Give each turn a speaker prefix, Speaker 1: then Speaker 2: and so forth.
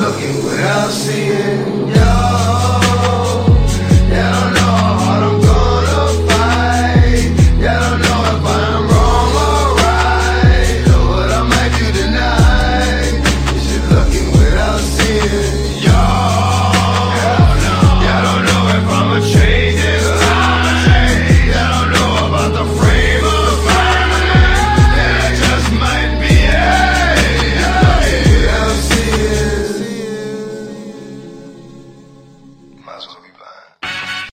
Speaker 1: looking where I see it. mas os amigos